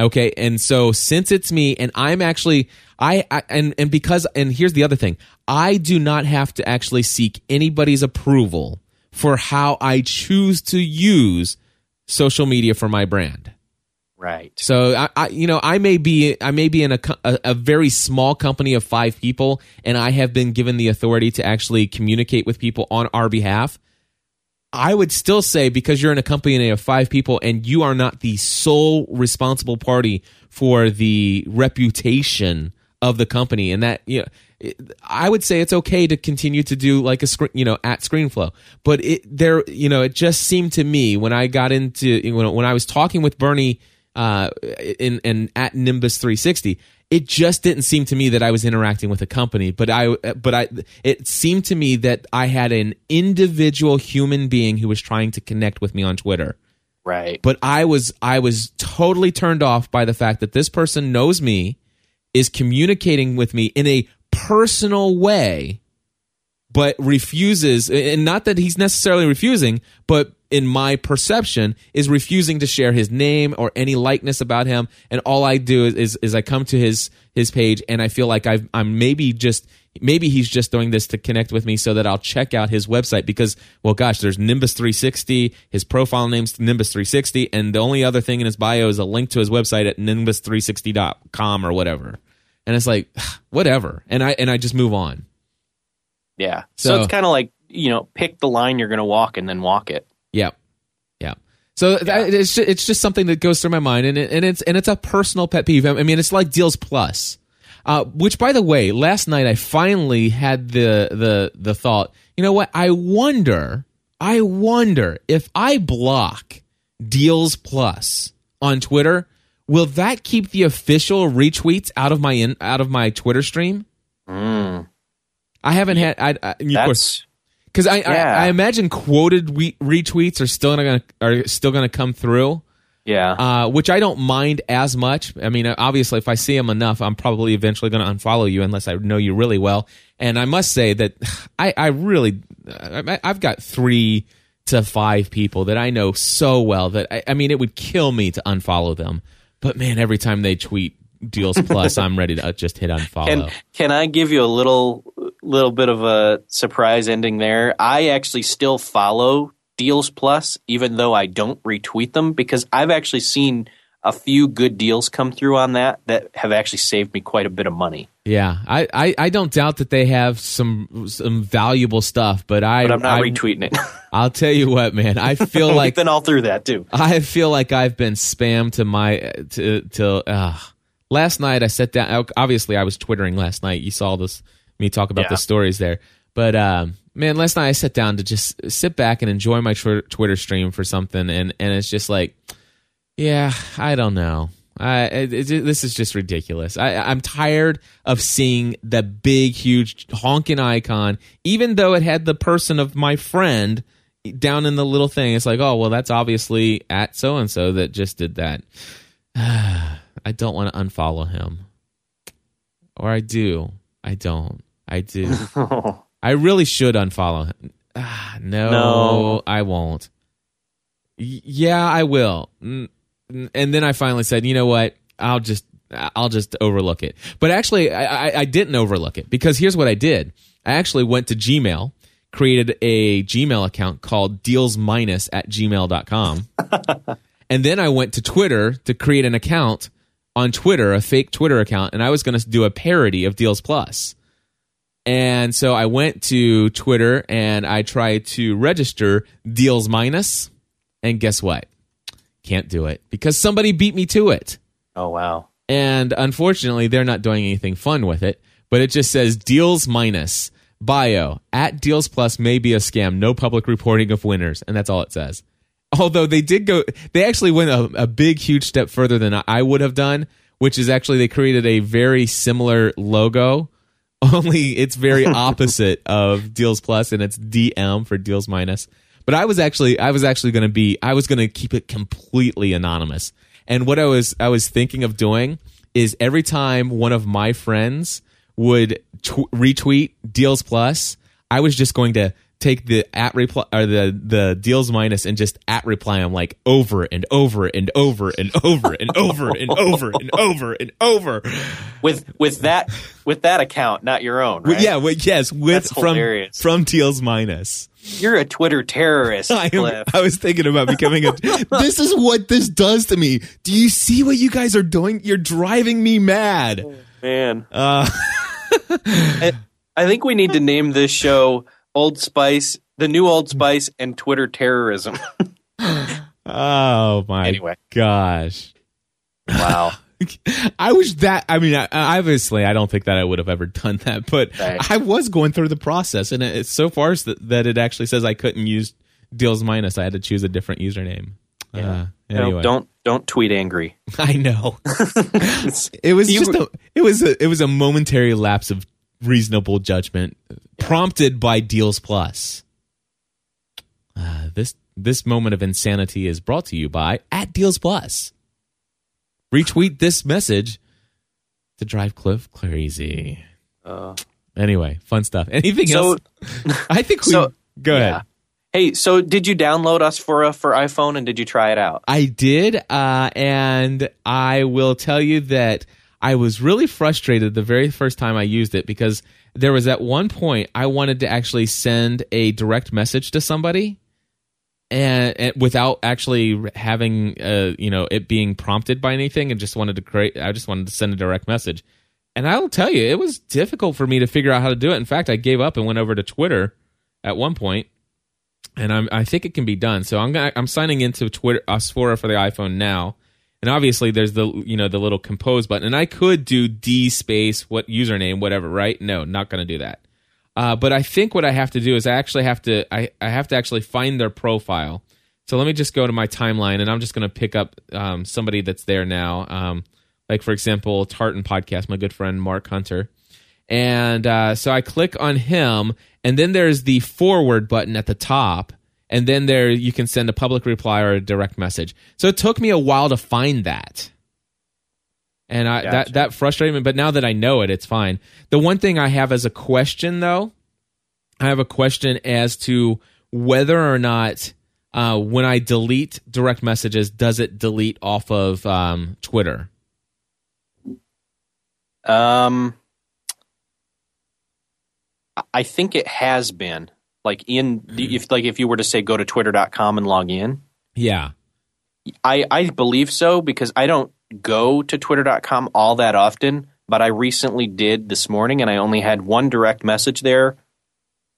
Okay, and so since it's me, and I'm actually I, I and and because and here's the other thing, I do not have to actually seek anybody's approval for how I choose to use social media for my brand. Right. So I, I you know, I may be I may be in a, a a very small company of five people, and I have been given the authority to actually communicate with people on our behalf. I would still say because you're in a company of five people and you are not the sole responsible party for the reputation of the company, and that you know, I would say it's okay to continue to do like a screen, you know, at ScreenFlow. But it there, you know, it just seemed to me when I got into you know, when I was talking with Bernie uh, in in at Nimbus 360. It just didn't seem to me that I was interacting with a company, but I but I it seemed to me that I had an individual human being who was trying to connect with me on Twitter. Right. But I was I was totally turned off by the fact that this person knows me, is communicating with me in a personal way, but refuses and not that he's necessarily refusing, but in my perception is refusing to share his name or any likeness about him and all I do is is, is I come to his his page and I feel like I've, I'm maybe just maybe he's just doing this to connect with me so that I'll check out his website because well gosh there's Nimbus 360 his profile name's Nimbus 360 and the only other thing in his bio is a link to his website at nimbus360.com or whatever and it's like (sighs) whatever and I and I just move on Yeah. So, So- it's kind of like you know, pick the line you're going to walk and then walk it. Yep. Yeah. So that, it's just, it's just something that goes through my mind, and it, and it's and it's a personal pet peeve. I mean, it's like Deals Plus, uh, which, by the way, last night I finally had the the the thought. You know what? I wonder. I wonder if I block Deals Plus on Twitter, will that keep the official retweets out of my in, out of my Twitter stream? I haven't had. I, I, of course, because I, Yeah. I I imagine quoted we, retweets are still gonna are still gonna come through, yeah. uh, which I don't mind as much. I mean, obviously, if I see them enough, I'm probably eventually gonna unfollow you unless I know you really well. And I must say that (sighs) I I really I, I've got three to five people that I know so well that I, I mean it would kill me to unfollow them. But man, every time they tweet deals plus, (laughs) I'm ready to just hit unfollow. Can can I give you a little little bit of a surprise ending there? I actually still follow Deals Plus, even though I don't retweet them, because I've actually seen a few good deals come through on that that have actually saved me quite a bit of money. Yeah, I, I, I don't doubt that they have some some valuable stuff, but I But I'm not I, retweeting it. (laughs) I'll tell you what, man. I feel (laughs) like been all through that too. I feel like I've been spammed to my to to. Uh, last night I sat down. Obviously, I was twittering last night. You saw this me talk about Yeah. the stories there, but um, man, last night I sat down to just sit back and enjoy my tw- Twitter stream for something, and and it's just like, yeah, I don't know. I it, it, this is just ridiculous. I, I'm tired of seeing the big, huge honking icon, even though it had the person of my friend down in the little thing. It's like, oh well, that's obviously at so and so that just did that. (sighs) I don't want to unfollow him, or I do. I don't. I do. (laughs) I really should unfollow him. Ah, no, No. I won't. Y- yeah, I will. And then I finally said, you know what? I'll just I'll just overlook it. But actually, I, I, I didn't overlook it because here's what I did. I actually went to Gmail, created a Gmail account called deals minus at gmail.com. (laughs) and then I went to Twitter to create an account on Twitter, a fake Twitter account, and I was going to do a parody of Deals Plus. And so I went to Twitter and I tried to register Deals Minus, and guess what? Can't do it because somebody beat me to it. Oh wow. And unfortunately, they're not doing anything fun with it, but it just says Deals Minus. Bio at Deals Plus may be a scam. No public reporting of winners, and that's all it says. Although they did go, they actually went a, a big, huge step further than I would have done, which is actually they created a very similar logo. (laughs) Only it's very (laughs) opposite of Deals Plus, and it's DM for Deals Minus. But I was actually, I was actually going to be, I was going to keep it completely anonymous. And what I was, I was thinking of doing is every time one of my friends would tw- retweet Deals Plus, I was just going to take the at reply or the the deals minus and just at reply them like over and over and over and over and over and over and over and over. with with that with that account, not your own. Right? Yeah, well, yes, with That's from hilarious. from deals minus. you're a Twitter terrorist, (laughs) I, am, I was thinking about becoming a. (laughs) this is what this does to me. Do you see what you guys are doing? You're driving me mad. Man, uh, (laughs) I, I think we need to name this show Old Spice, the new Old Spice, and Twitter terrorism. (laughs) Oh my Anyway. gosh. wow. (laughs) I wish that. I mean, I, obviously, I don't think that I would have ever done that, but Right. I was going through the process, and it's so far that, that it actually says I couldn't use deals minus. I had to choose a different username. Uh, No, anyway, don't don't tweet angry. (laughs) I know. it was You just a. It was a. It was a momentary lapse of reasonable judgment, prompted by Deals Plus. Uh, this this moment of insanity is brought to you by at Deals Plus. Retweet this message to drive Cliff crazy. anyway, fun stuff. Anything So- else? (laughs) I think we so- go yeah. ahead. Hey, so did you download Osfoora uh, for iPhone and did you try it out? I did, uh, and I will tell you that I was really frustrated the very first time I used it because there was at one point I wanted to actually send a direct message to somebody, and, and without actually having uh, you know it being prompted by anything, and just wanted to create. I just wanted to send a direct message, and I will tell you it was difficult for me to figure out how to do it. In fact, I gave up and went over to Twitter at one point and I'm, I think it can be done. So I'm gonna, I'm signing into Twitter Osfoora for the iPhone now, and obviously there's the you know the little compose button, and I could do D space what username whatever, right? No, not gonna do that. Uh, but I think what I have to do is I actually have to I, I have to actually find their profile. So let me just go to my timeline, and I'm just gonna pick up um, somebody that's there now. Um, like for example, Tartan Podcast, my good friend Mark Hunter. And uh, so I click on him, and then there's the forward button at the top, and then there you can send a public reply or a direct message. So it took me a while to find that, and I, that that frustrated me. But now that I know it, it's fine. The one thing I have as a question, though, I have a question as to whether or not uh, when I delete direct messages, does it delete off of um, Twitter? Um, I think it has been like in if like if you were to say go to twitter.com and log in. Yeah. I I believe so because I don't go to twitter.com all that often, but I recently did this morning and I only had one direct message there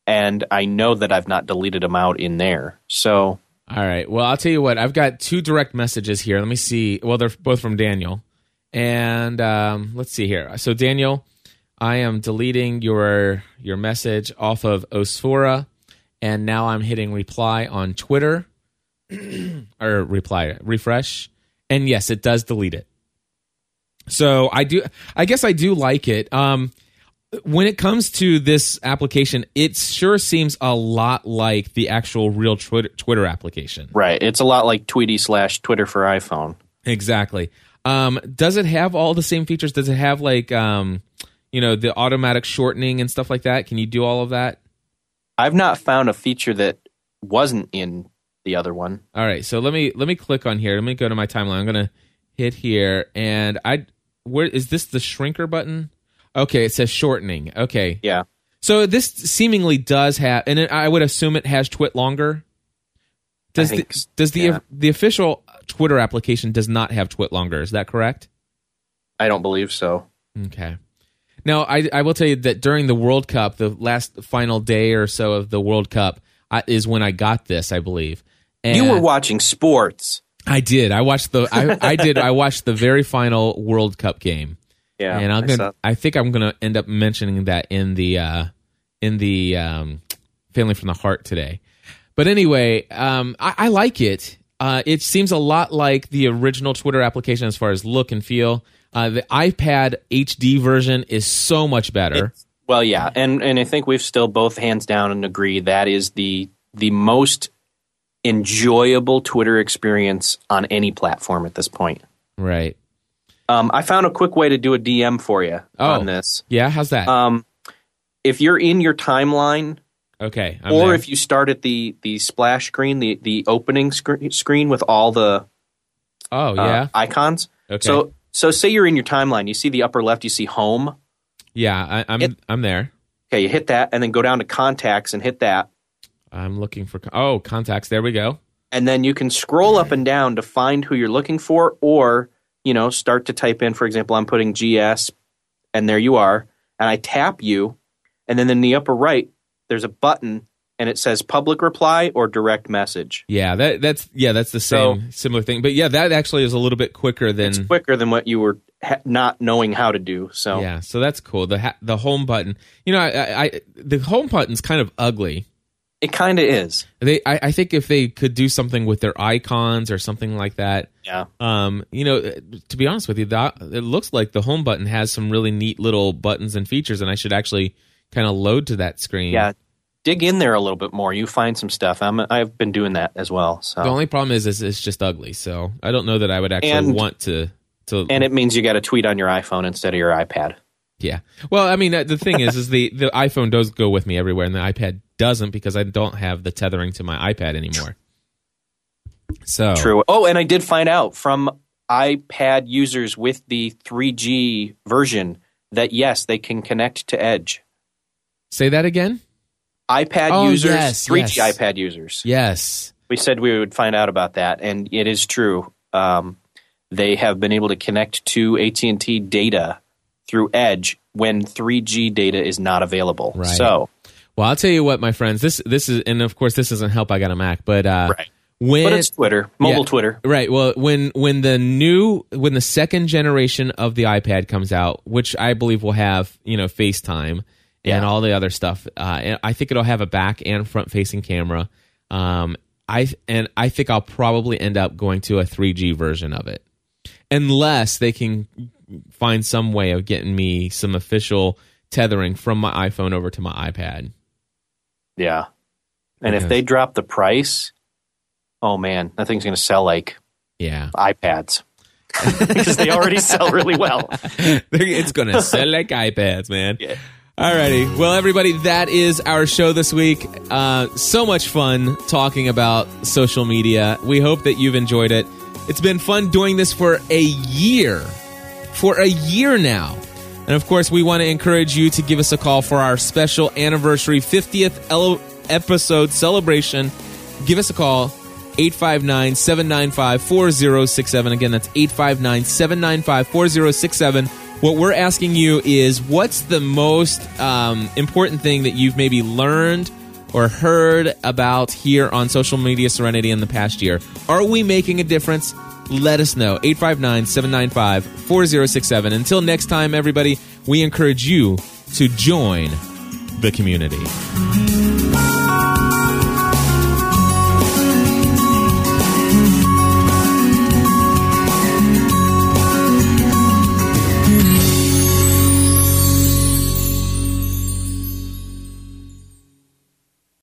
and I know that I've not deleted them out in there. So, All right. Well, I'll tell you what. I've got two direct messages here. Let me see. Well, they're both from Daniel. And um, let's see here. So, Daniel, I am deleting your your message off of Osfoora, and now I'm hitting reply on Twitter, (clears throat) or reply refresh, and yes, it does delete it. So I do. I guess I do like it. Um, when it comes to this application, it sure seems a lot like the actual real Twitter, Twitter application. right, it's a lot like Tweetie slash Twitter for iPhone. Exactly. Um, does it have all the same features? Does it have like um, you know the automatic shortening and stuff like that? Can you do all of that? I've not found a feature that wasn't in the other one. All right. So let me let me click on here. Let me go to my timeline. I'm gonna hit here, and I where is this the shrinker button? Okay, it says shortening. Okay. Yeah. So this seemingly does have, and it, I would assume it has TwitLonger. Does think the, does the yeah. the official Twitter application does not have TwitLonger? Is that correct? I don't believe so. Okay. Now I I will tell you that during the World Cup, the last final day or so of the World Cup I, is when I got this, I believe. And you were watching sports. I did. I watched the. I, I did. I watched the very final World Cup game. Yeah. and I'm gonna. saw- I think I'm gonna end up mentioning that in the uh, in the um, Family from the Heart today. But anyway, um, I, I like it. Uh, it seems a lot like the original Twitter application as far as look and feel. Uh, the iPad HD version is so much better. Well, yeah, and and I think we've still both hands down and agree that is the the most enjoyable Twitter experience on any platform at this point. right. Um, I found a quick way to do a DM for you Oh. on this. Yeah. How's that? Um, if you're in your timeline, okay. I'm or there. if you start at the the splash screen, the the opening screen screen with all the oh uh, yeah. icons. Okay. So so say you're in your timeline, you see the upper left, you see home. yeah. I, I'm it- I'm there. Okay, you hit that, and then go down to contacts and hit that, I'm looking for oh contacts. There we go. and then you can scroll up and down to find who you're looking for, or you know start to type in. For example, I'm putting GS, and there you are, and I tap you, and then in the upper right there's a button, and it says public reply or direct message. Yeah, that that's yeah, that's the So- same similar thing. But yeah, that actually is a little bit quicker than It's quicker than what you were ha- not knowing how to do. So yeah. So that's cool. The ha- the home button. You know, I, I, I the home button's kind of ugly. it kind of is. They I, I think if they could do something with their icons or something like that. Yeah. Um, you know, to be honest with you, that it looks like the home button has some really neat little buttons and features, and I should actually kind of load to that screen. Yeah. Dig in there a little bit more. You find some stuff. I'm, I've been doing that as well. So The only problem is, is it's just ugly. So I don't know that I would actually And- want to to and it means you got to tweet on your iPhone instead of your iPad. Yeah. Well, I mean, uh, the thing is, is the the iPhone does go with me everywhere, and the iPad doesn't because I don't have the tethering to my iPad anymore. So True. Oh, and I did find out from iPad users with the 3G version that yes, they can connect to Edge. Say that again. iPad Oh, users, yes, 3G yes. iPad users. Yes. We said we would find out about that, and it is true. Um, they have been able to connect to AT and T data through Edge when 3G data is not available. Right. So, Well, I'll tell you what, my friends. This this is, and of course, this doesn't help. I got a Mac, but uh, Right. when but it's Twitter, mobile Yeah. Twitter. Right. Well, when when the new when the second generation of the iPad comes out, which I believe will have you know FaceTime and all the other stuff, uh, and I think it'll have a back and front facing camera. Um, I and I think I'll probably end up going to a 3G version of it, unless they can find some way of getting me some official tethering from my iPhone over to my iPad. Yeah. And if they drop the price, oh man, that thing's going to sell like Yeah, iPads (laughs) because they already sell really well. (laughs) it's gonna sell like (laughs) iPads, man. Yeah. Alrighty. Well, everybody, that is our show this week. Uh, so much fun talking about social media. We hope that you've enjoyed it. It's been fun doing this for a year. For a year now. And of course, we want to encourage you to give us a call for our special anniversary 50th ele- episode celebration. Give us a call 859 795 4067. Again, that's 859 795 4067. What we're asking you is what's the most um, important thing that you've maybe learned or heard about here on social media Serenity in the past year? Are we making a difference? Let us know. 859 795 4067. Until next time, everybody, we encourage you to join the community.